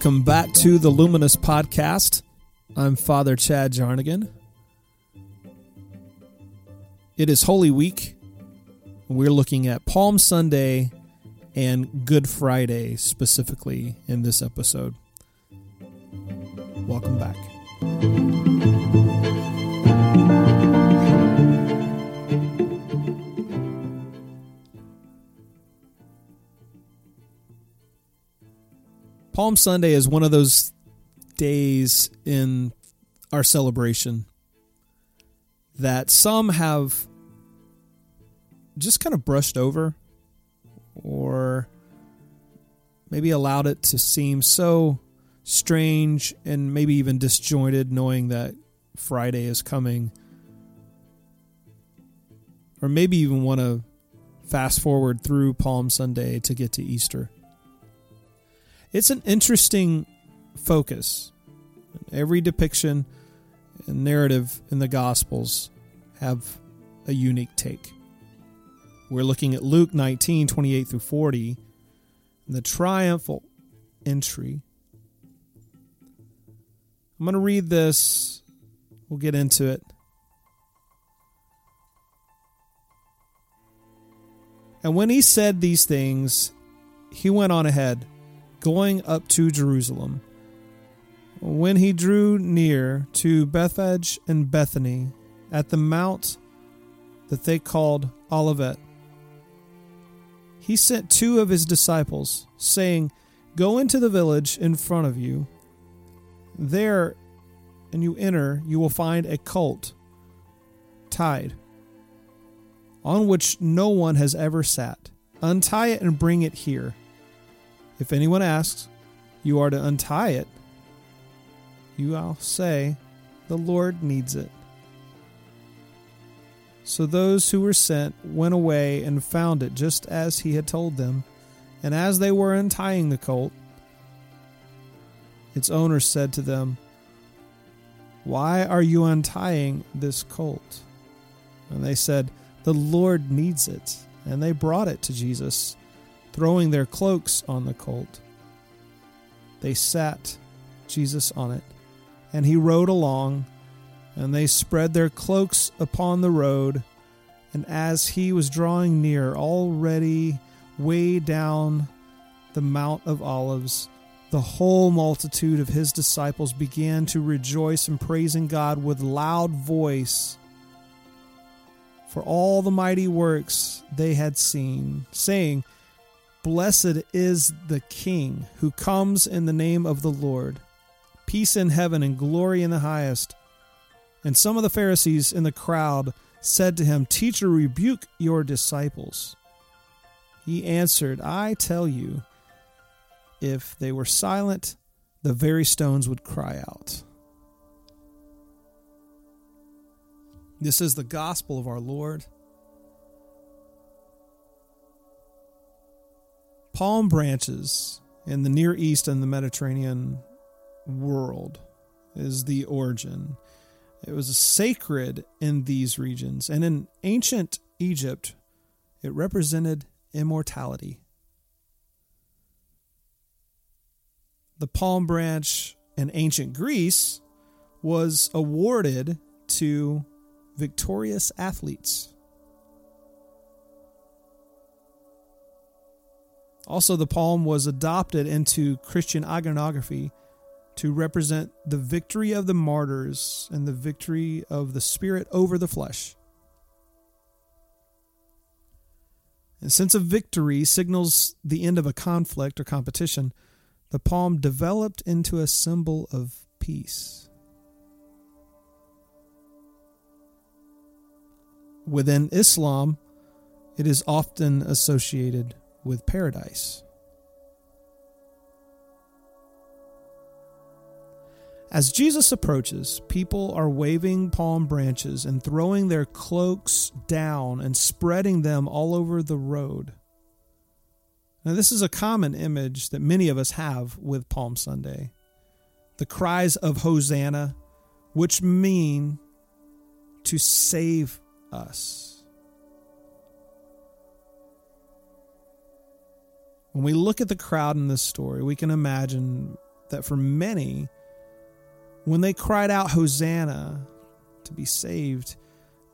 Welcome back to the Luminous Podcast. I'm Father Chad Jarnagin. It is Holy Week. We're looking at Palm Sunday and Good Friday specifically in this episode. Welcome back. Palm Sunday is one of those days in our celebration that some have just kind of brushed over or maybe allowed it to seem so strange and maybe even disjointed knowing that Friday is coming. Or maybe even want to fast forward through Palm Sunday to get to Easter. It's an interesting focus. Every depiction and narrative in the Gospels have a unique take. We're looking at Luke 19, 28 through 40, the triumphal entry. I'm going to read this. We'll get into it. And when he said these things, he went on ahead going up to Jerusalem. When he drew near to Bethphage and Bethany at the mount that they called Olivet, he sent two of his disciples, saying, Go into the village in front of you. There, and you enter, you will find a colt tied, on which no one has ever sat. Untie it and bring it here. If anyone asks, you are to untie it. You will say, The Lord needs it. So those who were sent went away and found it just as he had told them. And as they were untying the colt, its owner said to them, Why are you untying this colt? And they said, The Lord needs it. And they brought it to Jesus throwing their cloaks on the colt. They sat Jesus on it, and he rode along, and they spread their cloaks upon the road. And as he was drawing near, already way down the Mount of Olives, the whole multitude of his disciples began to rejoice and praising God with loud voice for all the mighty works they had seen, saying, Blessed is the King who comes in the name of the Lord. Peace in heaven and glory in the highest. And some of the Pharisees in the crowd said to him, Teacher, rebuke your disciples. He answered, I tell you, if they were silent, the very stones would cry out. This is the gospel of our Lord. Palm branches in the Near East and the Mediterranean world is the origin. It was sacred in these regions. And in ancient Egypt, it represented immortality. The palm branch in ancient Greece was awarded to victorious athletes. Also, the palm was adopted into Christian iconography to represent the victory of the martyrs and the victory of the spirit over the flesh. And since a victory signals the end of a conflict or competition, the palm developed into a symbol of peace. Within Islam, it is often associated with paradise. As Jesus approaches, people are waving palm branches and throwing their cloaks down and spreading them all over the road. Now, this is a common image that many of us have with Palm Sunday. The cries of Hosanna, which mean to save us. When we look at the crowd in this story, we can imagine that for many, when they cried out, Hosanna, to be saved,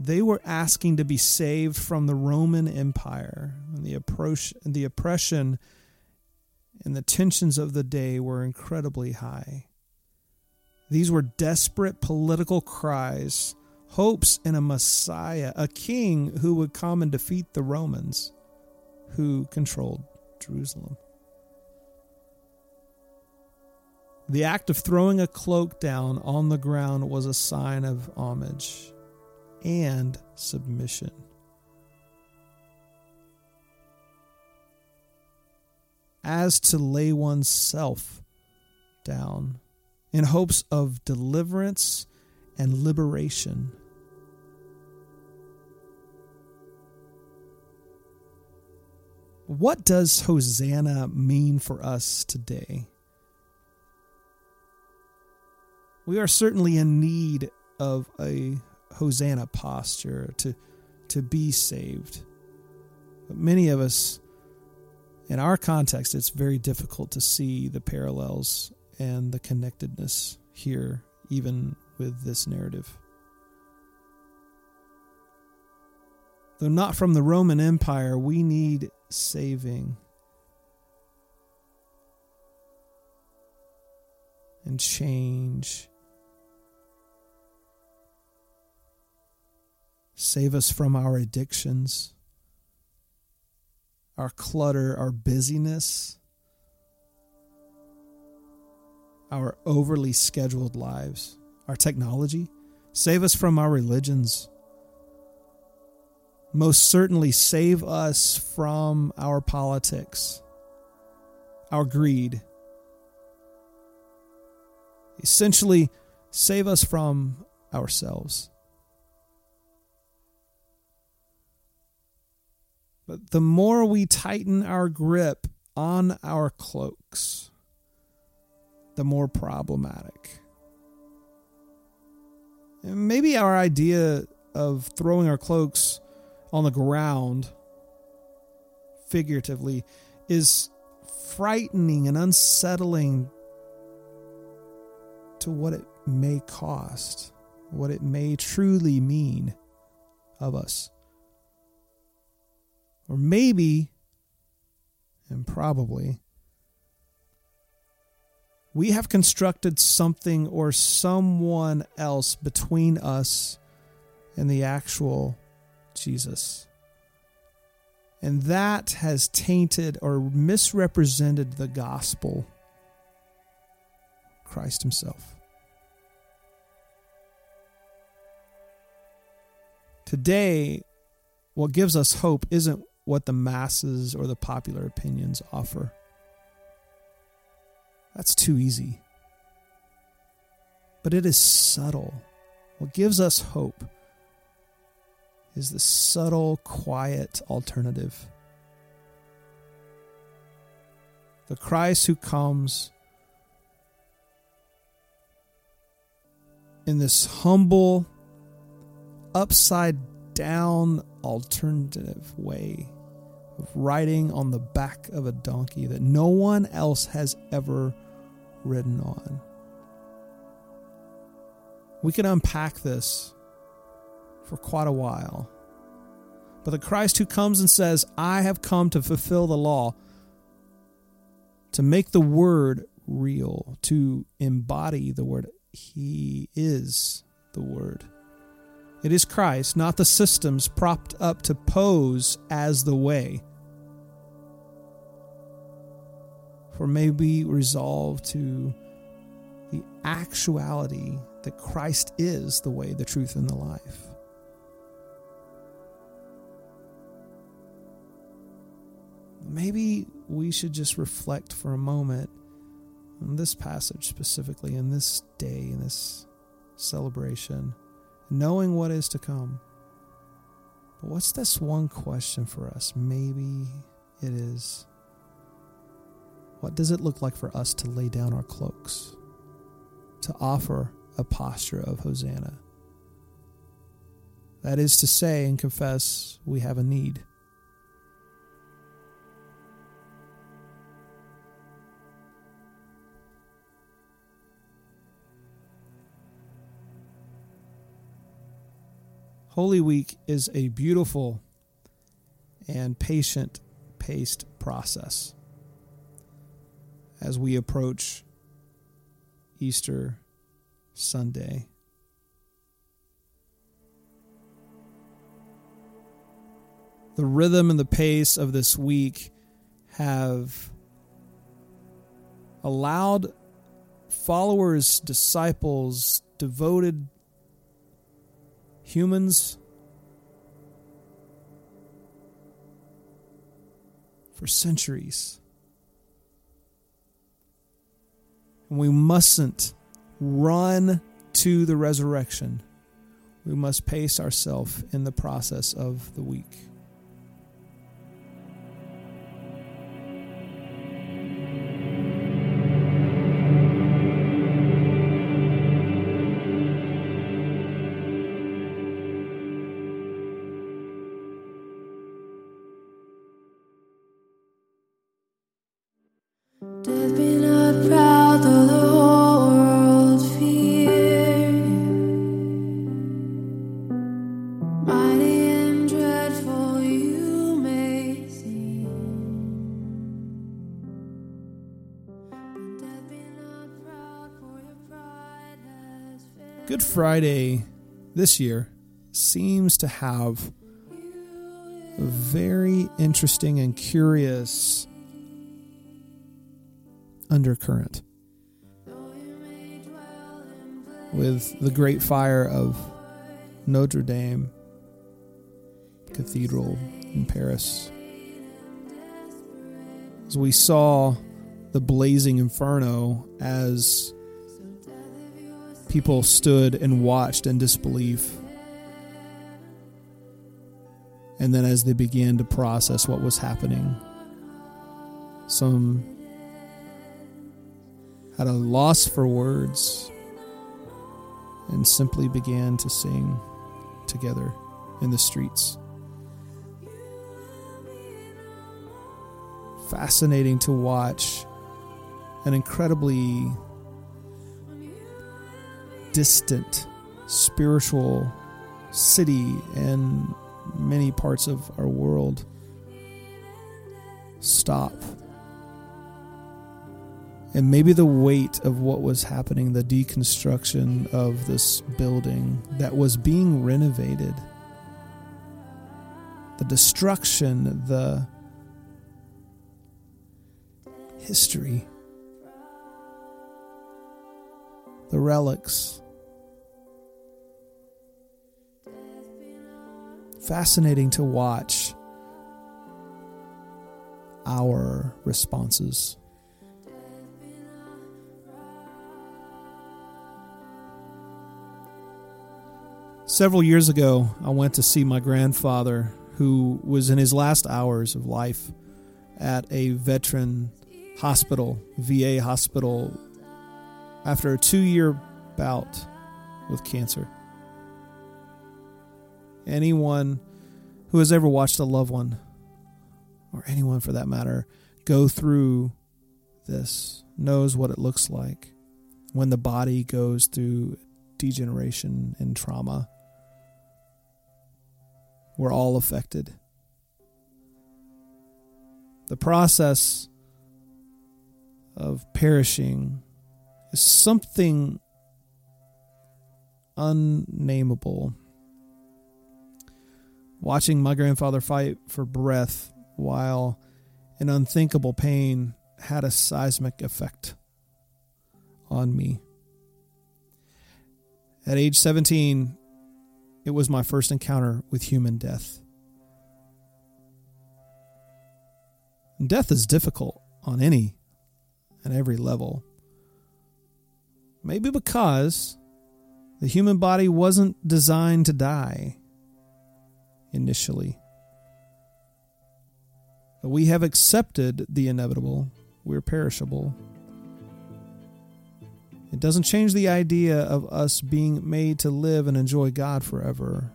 they were asking to be saved from the Roman Empire. And the, oppression, the oppression and the tensions of the day were incredibly high. These were desperate political cries, hopes in a Messiah, a king who would come and defeat the Romans who controlled Jerusalem. The act of throwing a cloak down on the ground was a sign of homage and submission. As to lay oneself down in hopes of deliverance and liberation. What does Hosanna mean for us today? We are certainly in need of a Hosanna posture to, to be saved. But many of us, in our context, it's very difficult to see the parallels and the connectedness here, even with this narrative. Though not from the Roman Empire, we need saving. And change Save us from our addictions, our clutter, our busyness, our overly scheduled lives, our technology. Save us from our religions. Most certainly, save us from our politics, our greed. Essentially, save us from ourselves. But the more we tighten our grip on our cloaks, the more problematic. And maybe our idea of throwing our cloaks on the ground, figuratively, is frightening and unsettling to what it may cost, what it may truly mean of us. Or maybe, and probably, we have constructed something or someone else between us and the actual Jesus. And that has tainted or misrepresented the gospel, Christ Himself. Today, what gives us hope isn't what the masses or the popular opinions offer. That's too easy. But it is subtle. What gives us hope is the subtle, quiet alternative. The Christ who comes in this humble, upside down alternative way of riding on the back of a donkey that no one else has ever ridden on. We can unpack this for quite a while. But the Christ who comes and says, I have come to fulfill the law, to make the word real, to embody the word, he is the word. It is Christ, not the systems propped up to pose as the way. For may we resolve to the actuality that Christ is the way, the truth, and the life. Maybe we should just reflect for a moment on this passage specifically, in this day, in this celebration knowing what is to come. But what's this one question for us? Maybe it is what does it look like for us to lay down our cloaks, to offer a posture of Hosanna? That is to say and confess we have a need. Holy Week is a beautiful and patient paced process as we approach Easter Sunday. The rhythm and the pace of this week have allowed followers, disciples, devoted humans for centuries. And we mustn't run to the resurrection. We must pace ourselves in the process of the week. Good Friday this year seems to have a very interesting and curious undercurrent. With the great fire of Notre Dame Cathedral in Paris. As we saw the blazing inferno as people stood and watched in disbelief. And then, as they began to process what was happening, some had a loss for words and simply began to sing together in the streets. Fascinating to watch an incredibly distant spiritual city and many parts of our world stop. And maybe the weight of what was happening, the deconstruction of this building that was being renovated, the destruction, the history, the relics fascinating to watch our responses. Several years ago, I went to see my grandfather, who was in his last hours of life at a veteran hospital, VA hospital, after a two year bout with cancer anyone who has ever watched a loved one, or anyone for that matter, go through this knows what it looks like when the body goes through degeneration and trauma. We're all affected. The process of perishing is something unnameable Watching my grandfather fight for breath while in unthinkable pain had a seismic effect on me. At age 17, it was my first encounter with human death. death is difficult on any and every level. Maybe because the human body wasn't designed to die initially. We have accepted the inevitable. We're perishable. It doesn't change the idea of us being made to live and enjoy God forever.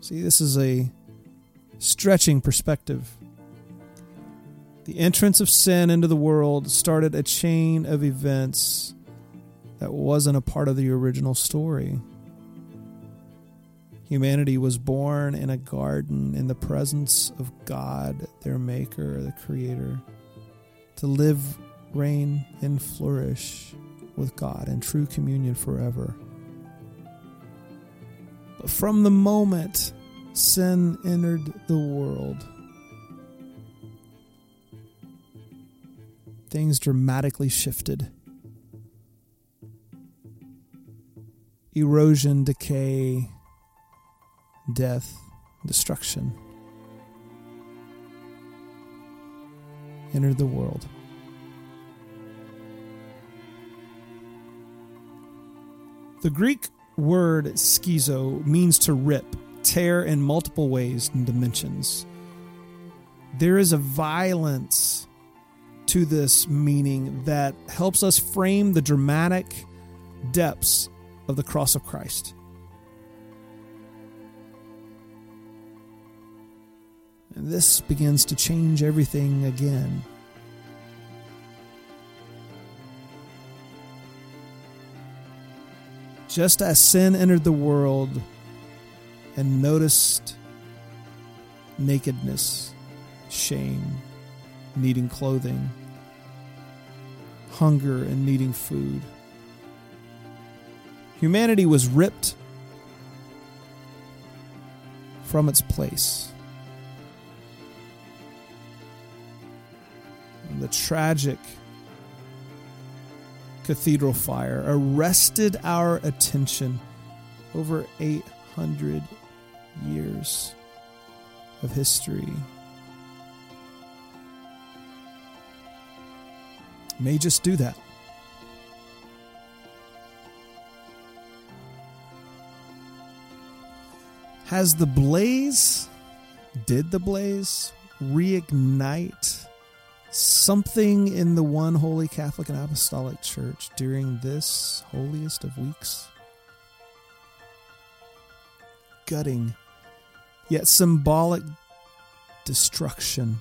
See, this is a stretching perspective. The entrance of sin into the world started a chain of events that wasn't a part of the original story. Humanity was born in a garden in the presence of God, their Maker, the Creator, to live, reign, and flourish with God in true communion forever. But from the moment sin entered the world, things dramatically shifted. Erosion, decay, death, destruction entered the world. The Greek word schizo means to rip, tear in multiple ways and dimensions. There is a violence to this meaning that helps us frame the dramatic depths of the cross of Christ. And this begins to change everything again. Just as sin entered the world and noticed nakedness, shame, needing clothing, hunger, and needing food, humanity was ripped from its place. And the tragic cathedral fire arrested our attention over 800 years of history. May just do that. Has the blaze, did the blaze reignite something in the one holy Catholic and Apostolic Church during this holiest of weeks? Gutting, yet symbolic destruction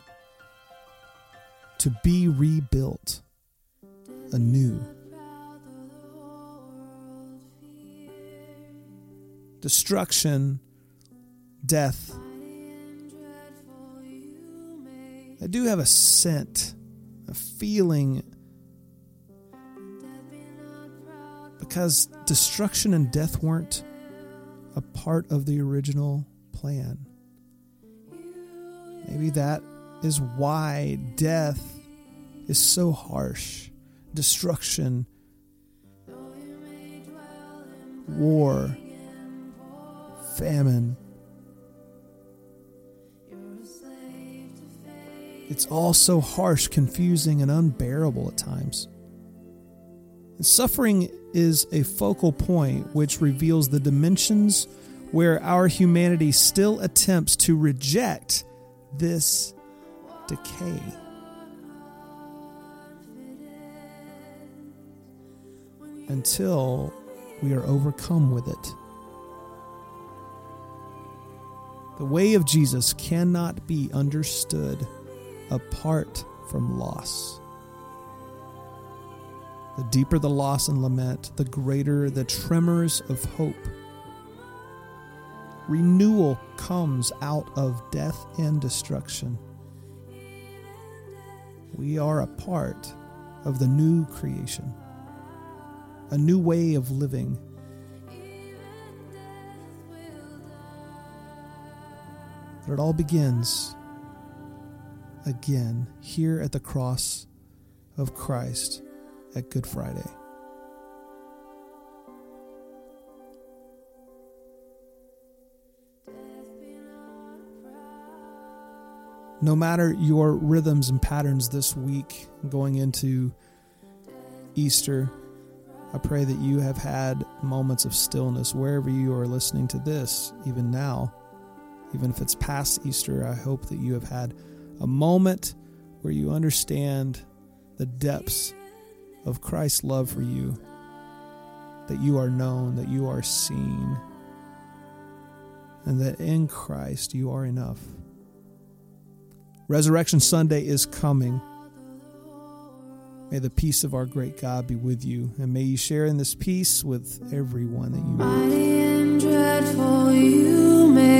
to be rebuilt anew. Destruction, death, I do have a scent, a feeling. Because destruction and death weren't a part of the original plan. Maybe that is why death is so harsh. Destruction, war, famine, It's all so harsh, confusing, and unbearable at times. And suffering is a focal point which reveals the dimensions where our humanity still attempts to reject this decay. Until we are overcome with it. The way of Jesus cannot be understood apart from loss. The deeper the loss and lament, the greater the tremors of hope. Renewal comes out of death and destruction. We are a part of the new creation, a new way of living. But it all begins again here at the cross of Christ at Good Friday. No matter your rhythms and patterns this week going into Easter, I pray that you have had moments of stillness wherever you are listening to this, even now. Even if it's past Easter, I hope that you have had a moment where you understand the depths of Christ's love for you, that you are known, that you are seen, and that in Christ you are enough. Resurrection Sunday is coming. May the peace of our great God be with you, and may you share in this peace with everyone that you meet. Mighty and dreadful you may.